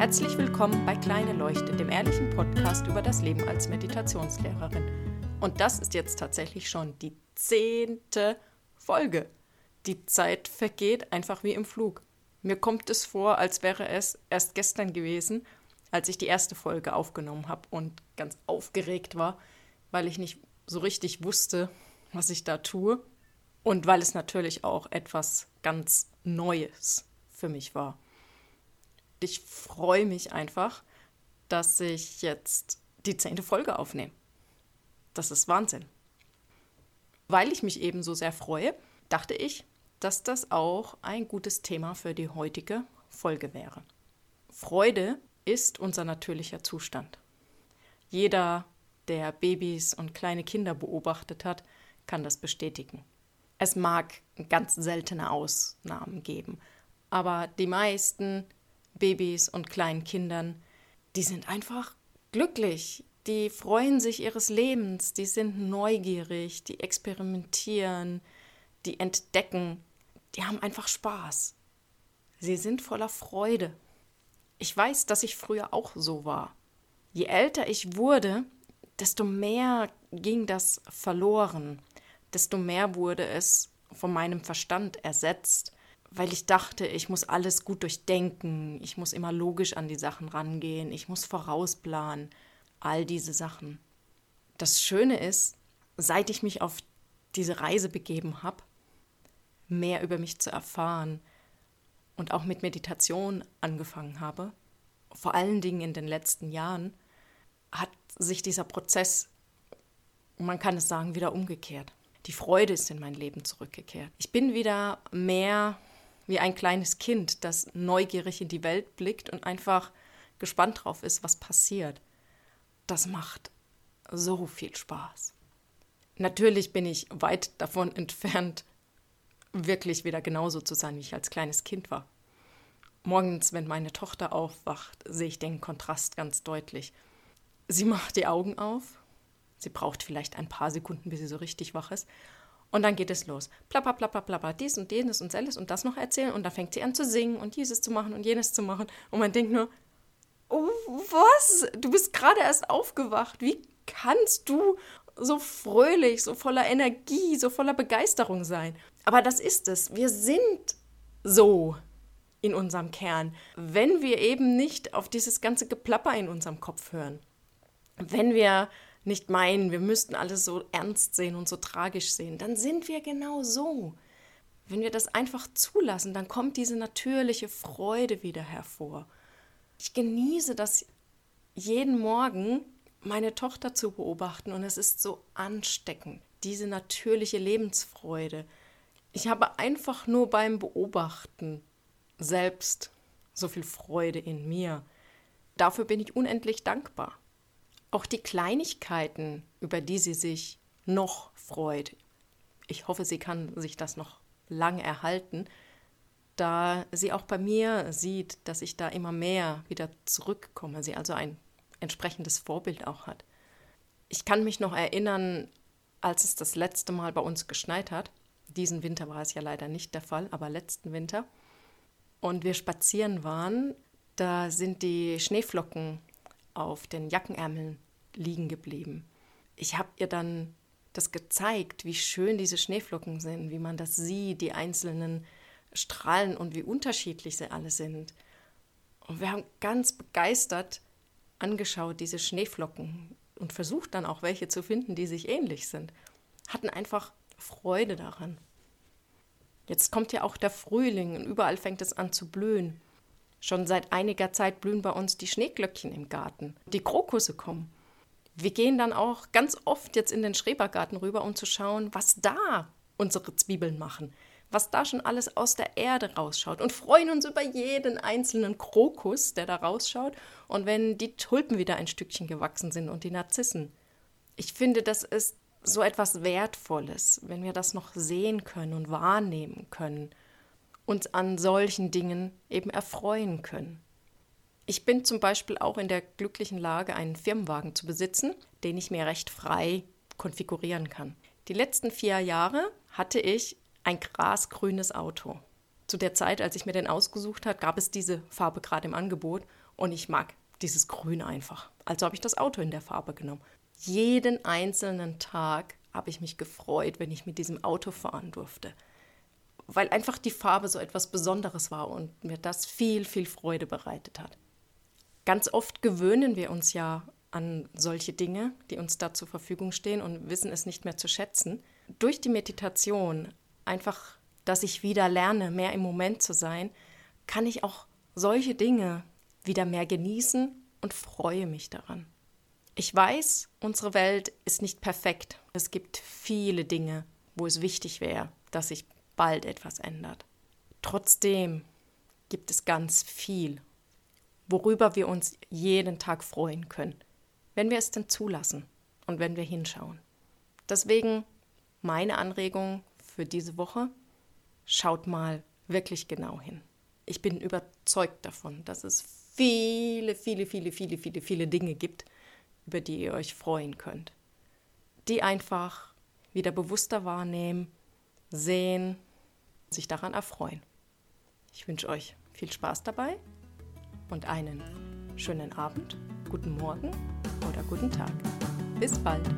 Herzlich willkommen bei Kleine Leuchte, dem ehrlichen Podcast über das Leben als Meditationslehrerin. Und das ist jetzt tatsächlich schon die zehnte Folge. Die Zeit vergeht einfach wie im Flug. Mir kommt es vor, als wäre es erst gestern gewesen, als ich die erste Folge aufgenommen habe und ganz aufgeregt war, weil ich nicht so richtig wusste, was ich da tue und weil es natürlich auch etwas ganz Neues für mich war. Ich freue mich einfach, dass ich jetzt die zehnte Folge aufnehme. Das ist Wahnsinn. Weil ich mich eben so sehr freue, dachte ich, dass das auch ein gutes Thema für die heutige Folge wäre. Freude ist unser natürlicher Zustand. Jeder, der Babys und kleine Kinder beobachtet hat, kann das bestätigen. Es mag ganz seltene Ausnahmen geben, aber die meisten Babys und kleinen Kindern, die sind einfach glücklich, die freuen sich ihres Lebens, die sind neugierig, die experimentieren, die entdecken, die haben einfach Spaß. Sie sind voller Freude. Ich weiß, dass ich früher auch so war. Je älter ich wurde, desto mehr ging das verloren, desto mehr wurde es von meinem Verstand ersetzt, weil ich dachte, ich muss alles gut durchdenken, ich muss immer logisch an die Sachen rangehen, ich muss vorausplanen, all diese Sachen. Das Schöne ist, seit ich mich auf diese Reise begeben habe, mehr über mich zu erfahren und auch mit Meditation angefangen habe, vor allen Dingen in den letzten Jahren, hat sich dieser Prozess, man kann es sagen, wieder umgekehrt. Die Freude ist in mein Leben zurückgekehrt. Ich bin wieder mehr wie ein kleines Kind, das neugierig in die Welt blickt und einfach gespannt drauf ist, was passiert. Das macht so viel Spaß. Natürlich bin ich weit davon entfernt, wirklich wieder genauso zu sein, wie ich als kleines Kind war. Morgens, wenn meine Tochter aufwacht, sehe ich den Kontrast ganz deutlich. Sie macht die Augen auf. Sie braucht vielleicht ein paar Sekunden, bis sie so richtig wach ist. Und dann geht es los. Plapper, plapper, plapper, dies und jenes und selles und das noch erzählen. Und dann fängt sie an zu singen und dieses zu machen und jenes zu machen. Und man denkt nur, oh, was? Du bist gerade erst aufgewacht. Wie kannst du so fröhlich, so voller Energie, so voller Begeisterung sein? Aber das ist es. Wir sind so in unserem Kern, wenn wir eben nicht auf dieses ganze Geplapper in unserem Kopf hören. Wenn wir nicht meinen, wir müssten alles so ernst sehen und so tragisch sehen, dann sind wir genau so. Wenn wir das einfach zulassen, dann kommt diese natürliche Freude wieder hervor. Ich genieße das jeden Morgen, meine Tochter zu beobachten und es ist so ansteckend, diese natürliche Lebensfreude. Ich habe einfach nur beim Beobachten selbst so viel Freude in mir. Dafür bin ich unendlich dankbar. Auch die Kleinigkeiten, über die sie sich noch freut. Ich hoffe, sie kann sich das noch lange erhalten, da sie auch bei mir sieht, dass ich da immer mehr wieder zurückkomme, sie also ein entsprechendes Vorbild auch hat. Ich kann mich noch erinnern, als es das letzte Mal bei uns geschneit hat. Diesen Winter war es ja leider nicht der Fall, aber letzten Winter. Und wir spazieren waren, da sind die Schneeflocken auf den Jackenärmeln liegen geblieben. Ich habe ihr dann das gezeigt, wie schön diese Schneeflocken sind, wie man das sieht, die einzelnen Strahlen und wie unterschiedlich sie alle sind. Und wir haben ganz begeistert angeschaut, diese Schneeflocken und versucht dann auch welche zu finden, die sich ähnlich sind. Hatten einfach Freude daran. Jetzt kommt ja auch der Frühling und überall fängt es an zu blühen. Schon seit einiger Zeit blühen bei uns die Schneeglöckchen im Garten. Die Krokusse kommen. Wir gehen dann auch ganz oft jetzt in den Schrebergarten rüber, um zu schauen, was da unsere Zwiebeln machen, was da schon alles aus der Erde rausschaut und freuen uns über jeden einzelnen Krokus, der da rausschaut und wenn die Tulpen wieder ein Stückchen gewachsen sind und die Narzissen. Ich finde, das ist so etwas Wertvolles, wenn wir das noch sehen können und wahrnehmen können uns an solchen Dingen eben erfreuen können. Ich bin zum Beispiel auch in der glücklichen Lage, einen Firmenwagen zu besitzen, den ich mir recht frei konfigurieren kann. Die letzten vier Jahre hatte ich ein grasgrünes Auto. Zu der Zeit, als ich mir den ausgesucht habe, gab es diese Farbe gerade im Angebot Und ich mag dieses Grün einfach. Also habe ich das Auto in der Farbe genommen. Jeden einzelnen Tag habe ich mich gefreut, wenn ich mit diesem Auto fahren durfte. Weil einfach die Farbe so etwas Besonderes war und mir das viel, viel Freude bereitet hat. Ganz oft gewöhnen wir uns ja an solche Dinge, die uns da zur Verfügung stehen und wissen es nicht mehr zu schätzen. Durch die Meditation, einfach, dass ich wieder lerne, mehr im Moment zu sein, kann ich auch solche Dinge wieder mehr genießen und freue mich daran. Ich weiß, unsere Welt ist nicht perfekt. Es gibt viele Dinge, wo es wichtig wäre, dass sich bald etwas ändert. Trotzdem gibt es ganz viel, worüber wir uns jeden Tag freuen können, wenn wir es denn zulassen und wenn wir hinschauen. Deswegen meine Anregung für diese Woche, schaut mal wirklich genau hin. Ich bin überzeugt davon, dass es viele, viele, viele, viele, viele, viele Dinge gibt, über die ihr euch freuen könnt. Die einfach wieder bewusster wahrnehmen, sehen, sich daran erfreuen. Ich wünsche euch viel Spaß dabei und einen schönen Abend, guten Morgen oder guten Tag. Bis bald.